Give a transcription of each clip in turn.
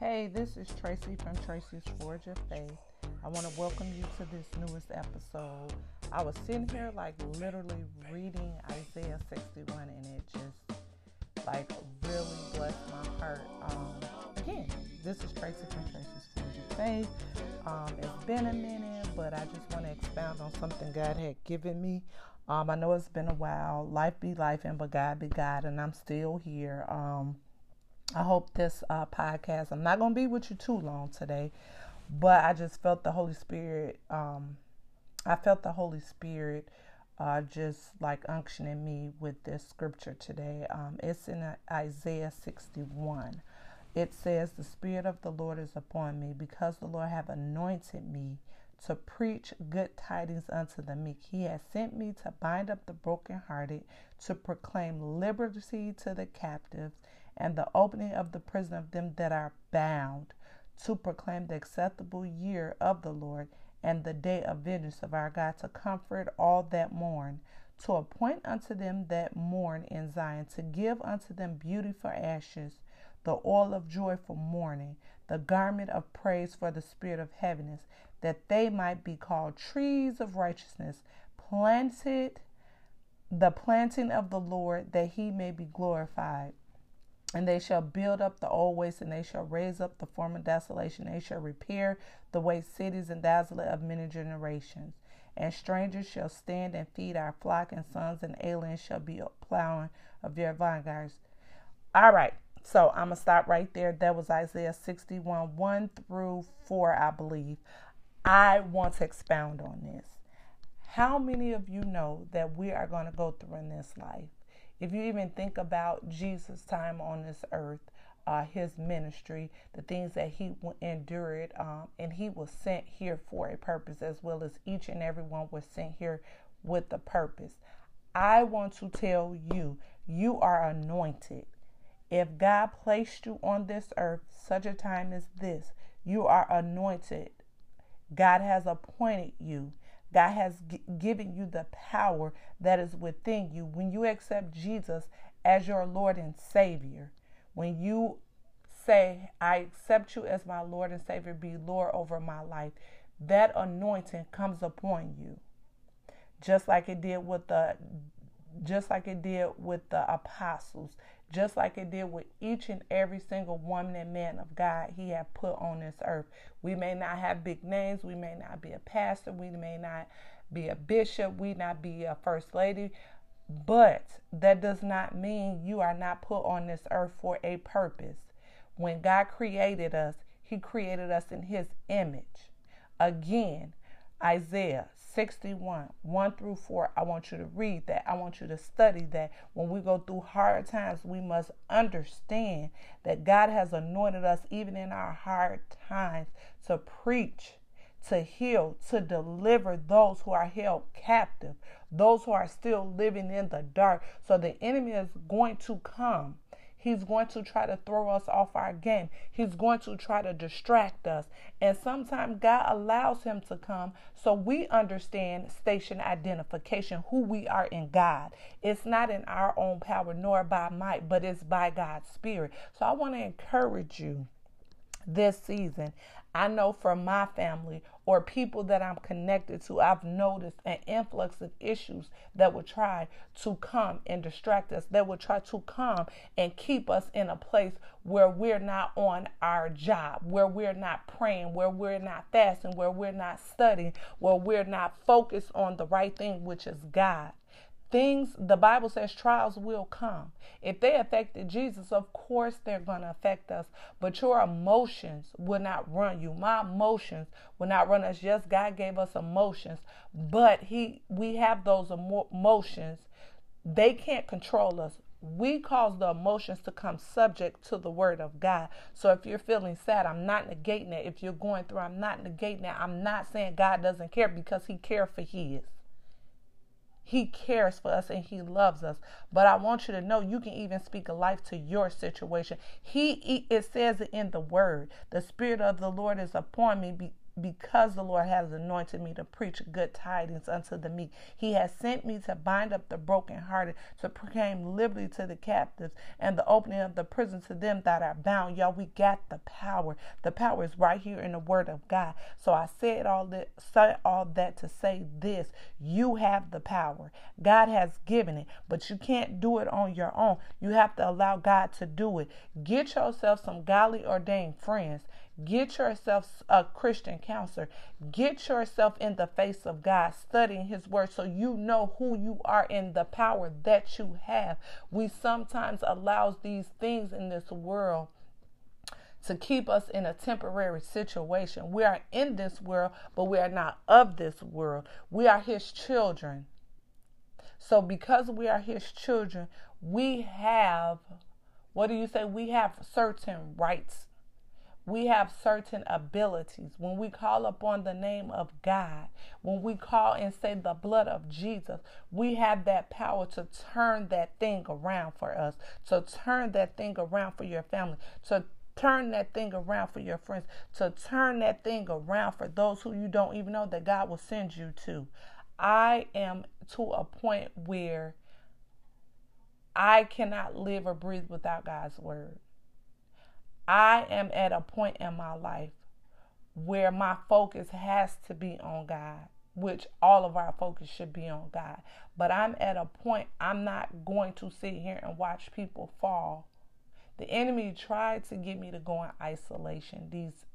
Hey, this is Tracy from Tracy's Forge of Faith. I want to welcome you to this newest episode. I was sitting here like literally reading Isaiah 61 and it just like really blessed my heart. Um, again, this is Tracy from Tracy's Forge of Faith. Um, it's been a minute, but I just want to expound on something God had given me. Um, I know it's been a while. Life be life, and but God be God, and I'm still here. Um, I hope this uh, podcast, I'm not going to be with you too long today, but I just felt the Holy Spirit. Um, I felt the Holy Spirit uh, just like unctioning me with this scripture today. Um, it's in Isaiah 61. It says, The Spirit of the Lord is upon me because the Lord have anointed me to preach good tidings unto the meek. He has sent me to bind up the brokenhearted, to proclaim liberty to the captives and the opening of the prison of them that are bound, to proclaim the acceptable year of the Lord and the day of vengeance of our God, to comfort all that mourn, to appoint unto them that mourn in Zion, to give unto them beauty for ashes, the oil of joy for mourning, the garment of praise for the spirit of heaviness, that they might be called trees of righteousness, planted, the planting of the Lord, that he may be glorified. And they shall build up the old waste, and they shall raise up the former desolation. They shall repair the waste cities and desolate of many generations. And strangers shall stand and feed our flock, and sons and aliens shall be plowing of your vineyards. All right, so I'm going to stop right there. That was Isaiah 61 1 through 4, I believe. I want to expound on this. How many of you know that we are going to go through in this life? If you even think about Jesus' time on this earth, uh, his ministry, the things that he endured, um, and he was sent here for a purpose, as well as each and every one was sent here with a purpose. I want to tell you, you are anointed. If God placed you on this earth, such a time as this, you are anointed. God has appointed you. God has g- given you the power that is within you. When you accept Jesus as your Lord and Savior, when you say, I accept you as my Lord and Savior, be Lord over my life, that anointing comes upon you. Just like it did with the just like it did with the apostles, just like it did with each and every single woman and man of God he had put on this earth. We may not have big names, we may not be a pastor, we may not be a bishop, we not be a first lady, but that does not mean you are not put on this earth for a purpose. When God created us, he created us in his image. Again, Isaiah 61, 1 through 4. I want you to read that. I want you to study that. When we go through hard times, we must understand that God has anointed us, even in our hard times, to preach, to heal, to deliver those who are held captive, those who are still living in the dark. So the enemy is going to come He's going to try to throw us off our game. He's going to try to distract us. And sometimes God allows him to come so we understand station identification, who we are in God. It's not in our own power nor by might, but it's by God's Spirit. So I want to encourage you this season. I know from my family or people that I'm connected to, I've noticed an influx of issues that will try to come and distract us, that will try to come and keep us in a place where we're not on our job, where we're not praying, where we're not fasting, where we're not studying, where we're not focused on the right thing, which is God. Things, the Bible says trials will come. If they affected Jesus, of course they're going to affect us. But your emotions will not run you. My emotions will not run us. Yes, God gave us emotions, but He we have those emotions. They can't control us. We cause the emotions to come subject to the word of God. So if you're feeling sad, I'm not negating it. If you're going through, I'm not negating it. I'm not saying God doesn't care because He cares for His. He cares for us and he loves us. But I want you to know you can even speak a life to your situation. He it says it in the word. The spirit of the Lord is upon me because the Lord has anointed me to preach good tidings unto the meek. He has sent me to bind up the brokenhearted, to proclaim liberty to the captives, and the opening of the prison to them that are bound. Y'all, we got the power. The power is right here in the Word of God. So I said all that, said all that to say this: you have the power. God has given it, but you can't do it on your own. You have to allow God to do it. Get yourself some godly ordained friends. Get yourself a Christian counselor. Get yourself in the face of God, studying His Word so you know who you are and the power that you have. We sometimes allow these things in this world to keep us in a temporary situation. We are in this world, but we are not of this world. We are His children. So, because we are His children, we have, what do you say? We have certain rights we have certain abilities. When we call upon the name of God, when we call and say the blood of Jesus, we have that power to turn that thing around for us, to turn that thing around for your family, to turn that thing around for your friends, to turn that thing around for those who you don't even know that God will send you to. I am to a point where I cannot live or breathe without God's word. I am at a point in my life where my focus has to be on God, which all of our focus should be on God. But I'm at a point I'm not going to sit here and watch people fall. The enemy tried to get me to go in isolation these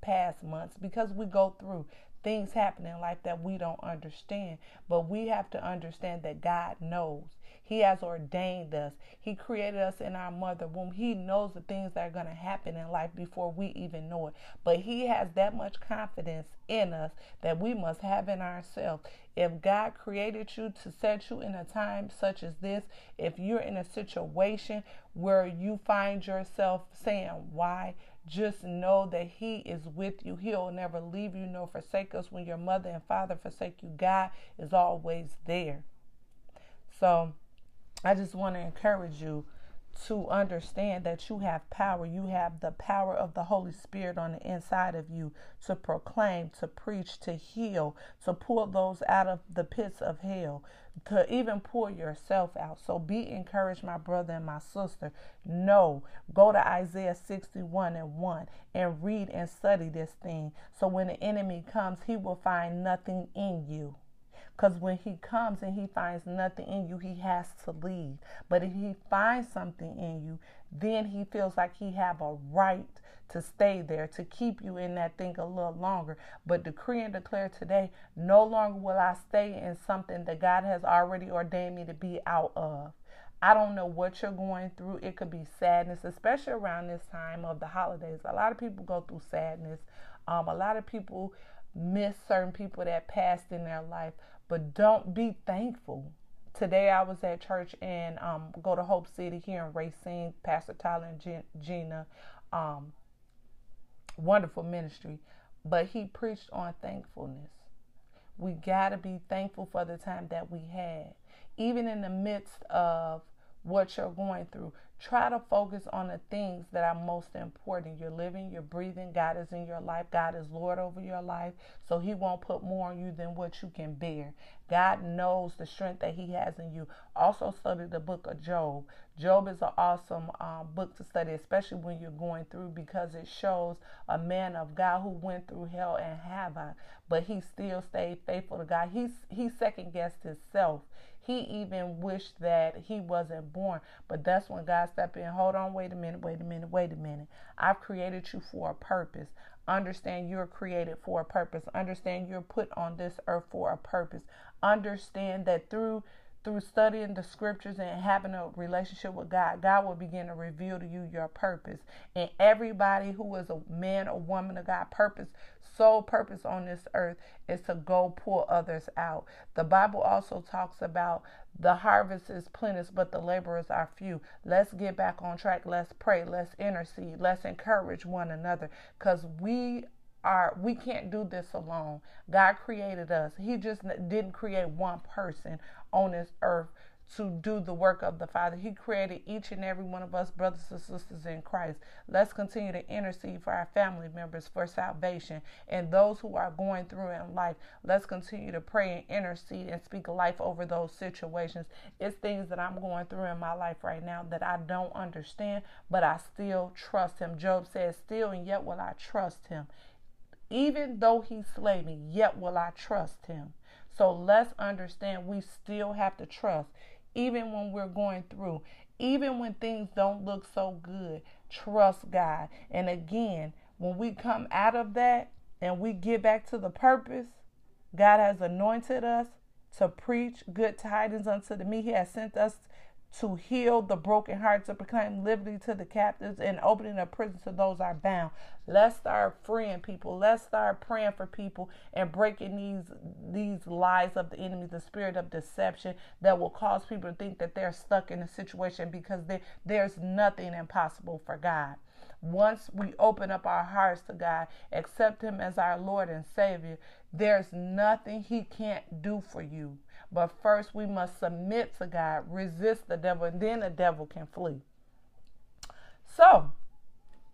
past months because we go through things happen in life that we don't understand. But we have to understand that God knows. He has ordained us. He created us in our mother womb. He knows the things that are going to happen in life before we even know it. But He has that much confidence in us that we must have in ourselves. If God created you to set you in a time such as this, if you're in a situation where you find yourself saying, Why? Just know that He is with you. He'll never leave you nor forsake us. When your mother and father forsake you, God is always there. So I just want to encourage you to understand that you have power. You have the power of the Holy Spirit on the inside of you to proclaim, to preach, to heal, to pull those out of the pits of hell, to even pull yourself out. So be encouraged, my brother and my sister. No, go to Isaiah 61 and 1 and read and study this thing. So when the enemy comes, he will find nothing in you. Because when he comes and he finds nothing in you, he has to leave. But if he finds something in you, then he feels like he have a right to stay there, to keep you in that thing a little longer. But decree and declare today, no longer will I stay in something that God has already ordained me to be out of. I don't know what you're going through. It could be sadness, especially around this time of the holidays. A lot of people go through sadness. Um, a lot of people miss certain people that passed in their life but don't be thankful. Today I was at church and um, go to Hope City here in Racine, Pastor Tyler and Gina, um, wonderful ministry. But he preached on thankfulness. We got to be thankful for the time that we had, even in the midst of what you're going through. Try to focus on the things that are most important. You're living, you're breathing. God is in your life. God is Lord over your life. So He won't put more on you than what you can bear. God knows the strength that He has in you. Also, study the book of Job. Job is an awesome um, book to study, especially when you're going through, because it shows a man of God who went through hell and havoc, but he still stayed faithful to God. He, he second guessed himself he even wished that he wasn't born. But that's when God stepped in. Hold on, wait a minute, wait a minute, wait a minute. I've created you for a purpose. Understand you're created for a purpose. Understand you're put on this earth for a purpose. Understand that through through studying the scriptures and having a relationship with God, God will begin to reveal to you your purpose. And everybody who is a man or woman of God, purpose, sole purpose on this earth is to go pull others out. The Bible also talks about the harvest is plenteous, but the laborers are few. Let's get back on track. Let's pray. Let's intercede. Let's encourage one another because we are we can't do this alone. God created us. He just didn't create one person on this earth to do the work of the Father. He created each and every one of us, brothers and sisters in Christ. Let's continue to intercede for our family members for salvation and those who are going through in life. Let's continue to pray and intercede and speak life over those situations. It's things that I'm going through in my life right now that I don't understand, but I still trust Him. Job says, Still and yet will I trust Him. Even though He slay me, yet will I trust Him. So let's understand we still have to trust even when we're going through, even when things don't look so good. Trust God. And again, when we come out of that and we get back to the purpose, God has anointed us to preach good tidings unto the me. He has sent us to heal the broken heart, to proclaim liberty to the captives, and opening a prison to those are bound. Let's start freeing people. Let's start praying for people and breaking these these lies of the enemy, the spirit of deception that will cause people to think that they're stuck in a situation because they, there's nothing impossible for God. Once we open up our hearts to God, accept Him as our Lord and Savior, there's nothing He can't do for you. But first, we must submit to God, resist the devil, and then the devil can flee. So,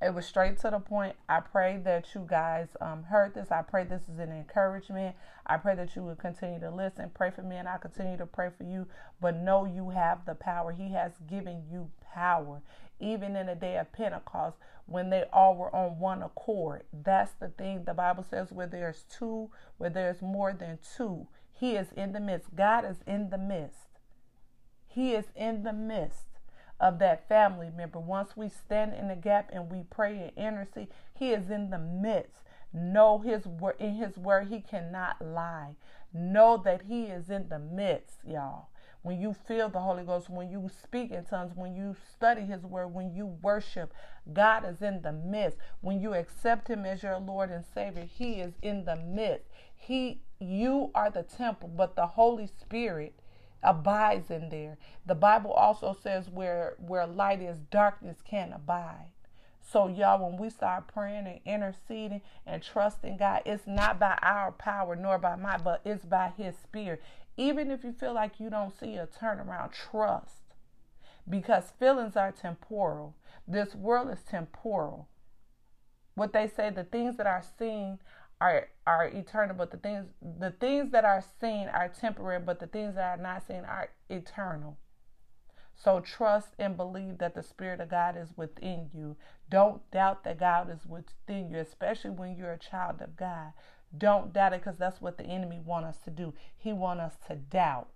it was straight to the point. I pray that you guys um, heard this. I pray this is an encouragement. I pray that you will continue to listen. Pray for me, and I continue to pray for you. But know you have the power. He has given you power. Even in the day of Pentecost, when they all were on one accord. That's the thing the Bible says where there's two, where there's more than two, he is in the midst. God is in the midst. He is in the midst of that family member. Once we stand in the gap and we pray and intercede, He is in the midst. Know His word in His word, He cannot lie. Know that He is in the midst, y'all. When you feel the Holy Ghost, when you speak in tongues, when you study His word, when you worship, God is in the midst. When you accept Him as your Lord and Savior, He is in the midst. He you are the temple, but the Holy Spirit abides in there. The Bible also says where where light is, darkness can't abide. So y'all, when we start praying and interceding and trusting God, it's not by our power nor by my, but it's by His Spirit. Even if you feel like you don't see a turnaround, trust. Because feelings are temporal. This world is temporal. What they say, the things that are seen are are eternal, but the things the things that are seen are temporary, but the things that are not seen are eternal. So trust and believe that the Spirit of God is within you. Don't doubt that God is within you, especially when you're a child of God. Don't doubt it because that's what the enemy want us to do. He want us to doubt.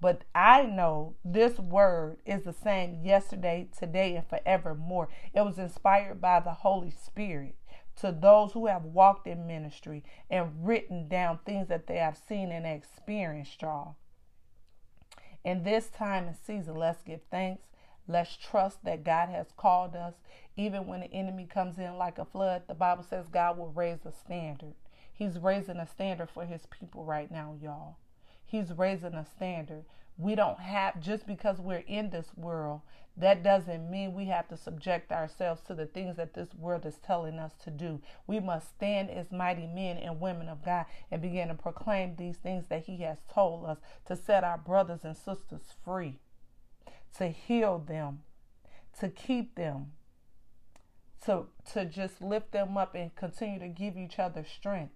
But I know this word is the same yesterday, today, and forevermore. It was inspired by the Holy Spirit to those who have walked in ministry and written down things that they have seen and experienced, y'all. In this time and season, let's give thanks. Let's trust that God has called us. Even when the enemy comes in like a flood, the Bible says God will raise a standard. He's raising a standard for his people right now, y'all. He's raising a standard. We don't have, just because we're in this world, that doesn't mean we have to subject ourselves to the things that this world is telling us to do. We must stand as mighty men and women of God and begin to proclaim these things that He has told us to set our brothers and sisters free, to heal them, to keep them, to, to just lift them up and continue to give each other strength.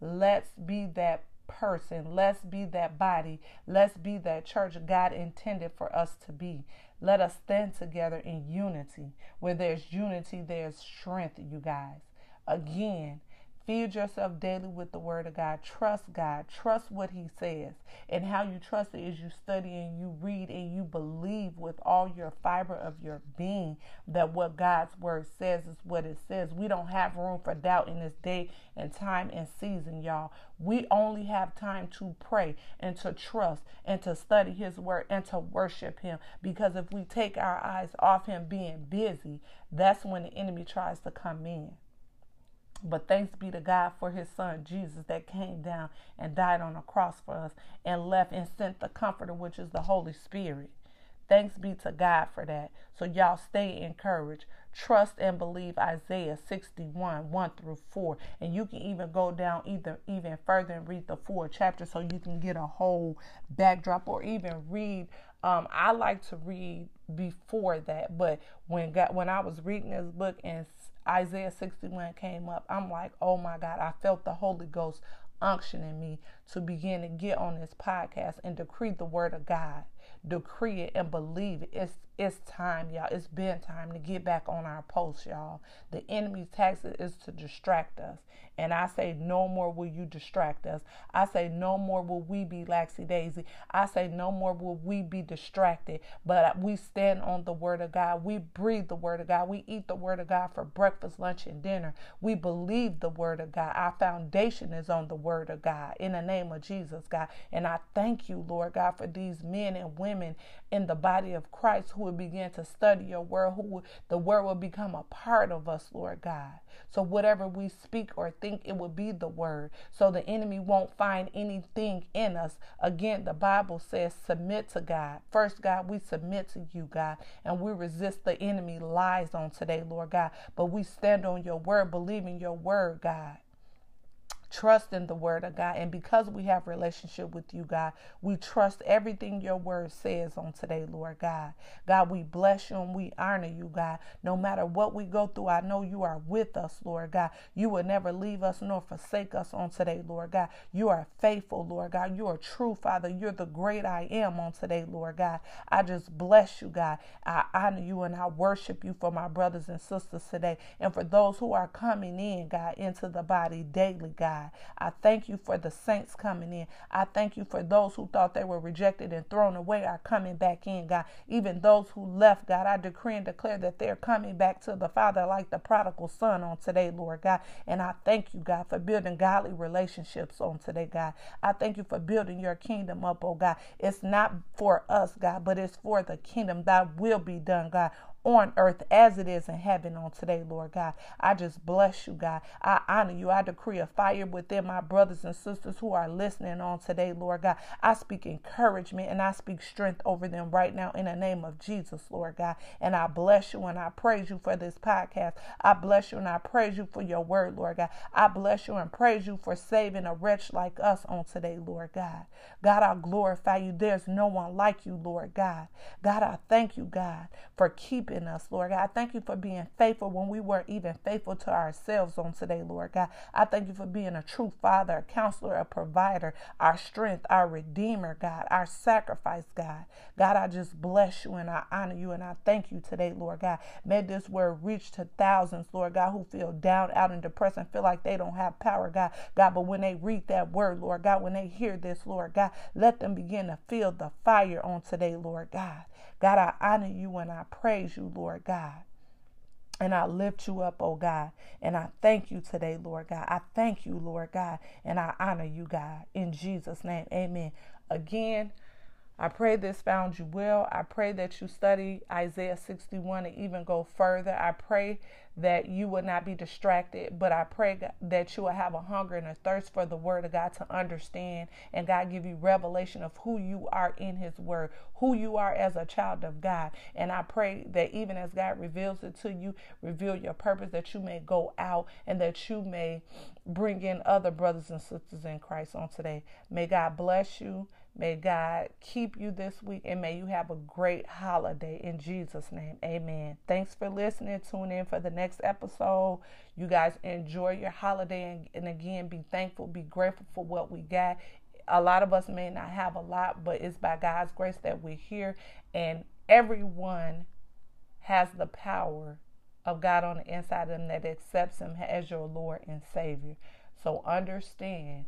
Let's be that person. Let's be that body. Let's be that church God intended for us to be. Let us stand together in unity. Where there's unity, there's strength, you guys. Again, Feed yourself daily with the Word of God. Trust God. Trust what He says. And how you trust it is you study and you read and you believe with all your fiber of your being that what God's Word says is what it says. We don't have room for doubt in this day and time and season, y'all. We only have time to pray and to trust and to study His Word and to worship Him. Because if we take our eyes off Him being busy, that's when the enemy tries to come in. But thanks be to God for his son Jesus that came down and died on the cross for us and left and sent the comforter, which is the Holy Spirit. Thanks be to God for that. So y'all stay encouraged. Trust and believe Isaiah 61, 1 through 4. And you can even go down either even further and read the four chapters so you can get a whole backdrop or even read. Um, I like to read before that, but when God, when I was reading this book and Isaiah 61 came up, I'm like, oh my God, I felt the Holy Ghost unctioning me to begin to get on this podcast and decree the word of God decree it and believe it. It's it's time, y'all. It's been time to get back on our post, y'all. The enemy's tactic is to distract us. And I say, no more will you distract us. I say, no more will we be laxy daisy. I say, no more will we be distracted. But we stand on the word of God. We breathe the word of God. We eat the word of God for breakfast, lunch, and dinner. We believe the word of God. Our foundation is on the word of God. In the name of Jesus, God. And I thank you, Lord God, for these men and women in the body of Christ who will begin to study your word, who the word will become a part of us, Lord God. So whatever we speak or think, it will be the word. So the enemy won't find anything in us. Again, the Bible says, submit to God. First, God, we submit to you, God, and we resist the enemy lies on today, Lord God. But we stand on your word, believing your word, God trust in the word of God. And because we have relationship with you, God, we trust everything your word says on today, Lord God. God, we bless you and we honor you, God. No matter what we go through, I know you are with us, Lord God. You will never leave us nor forsake us on today, Lord God. You are faithful, Lord God. You are true, Father. You're the great I am on today, Lord God. I just bless you, God. I honor you and I worship you for my brothers and sisters today and for those who are coming in, God, into the body daily, God. God. I thank you for the saints coming in. I thank you for those who thought they were rejected and thrown away are coming back in, God. Even those who left, God, I decree and declare that they're coming back to the Father like the prodigal son on today, Lord God. And I thank you, God, for building godly relationships on today, God. I thank you for building your kingdom up, oh God. It's not for us, God, but it's for the kingdom that will be done, God on earth as it is in heaven on today, Lord God. I just bless you, God. I honor you. I decree a fire within my brothers and sisters who are listening on today, Lord God. I speak encouragement and I speak strength over them right now in the name of Jesus, Lord God. And I bless you and I praise you for this podcast. I bless you and I praise you for your word, Lord God. I bless you and praise you for saving a wretch like us on today, Lord God. God, I glorify you. There's no one like you, Lord God. God, I thank you, God, for keeping in us, Lord God. I thank you for being faithful when we weren't even faithful to ourselves on today, Lord God. I thank you for being a true father, a counselor, a provider, our strength, our redeemer, God, our sacrifice, God. God, I just bless you and I honor you and I thank you today, Lord God. May this word reach to thousands, Lord God, who feel down, out, and depressed and feel like they don't have power, God. God, but when they read that word, Lord God, when they hear this, Lord God, let them begin to feel the fire on today, Lord God. God, I honor you and I praise you, Lord God. And I lift you up, oh God. And I thank you today, Lord God. I thank you, Lord God. And I honor you, God. In Jesus' name, amen. Again, I pray this found you well. I pray that you study Isaiah 61 and even go further. I pray that you will not be distracted, but I pray that you will have a hunger and a thirst for the word of God to understand and God give you revelation of who you are in his word, who you are as a child of God. And I pray that even as God reveals it to you, reveal your purpose that you may go out and that you may bring in other brothers and sisters in Christ on today. May God bless you. May God keep you this week and may you have a great holiday in Jesus' name. Amen. Thanks for listening. Tune in for the next episode. You guys enjoy your holiday and, and again, be thankful, be grateful for what we got. A lot of us may not have a lot, but it's by God's grace that we're here, and everyone has the power of God on the inside of them that accepts Him as your Lord and Savior. So understand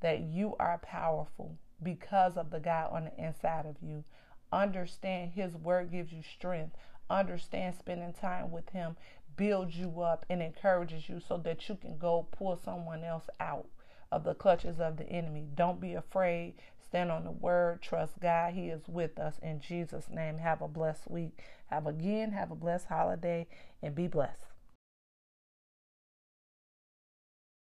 that you are powerful because of the God on the inside of you. Understand His word gives you strength. Understand spending time with Him builds you up and encourages you so that you can go pull someone else out of the clutches of the enemy. Don't be afraid. Stand on the word. Trust God. He is with us. In Jesus' name, have a blessed week. Have again, have a blessed holiday and be blessed.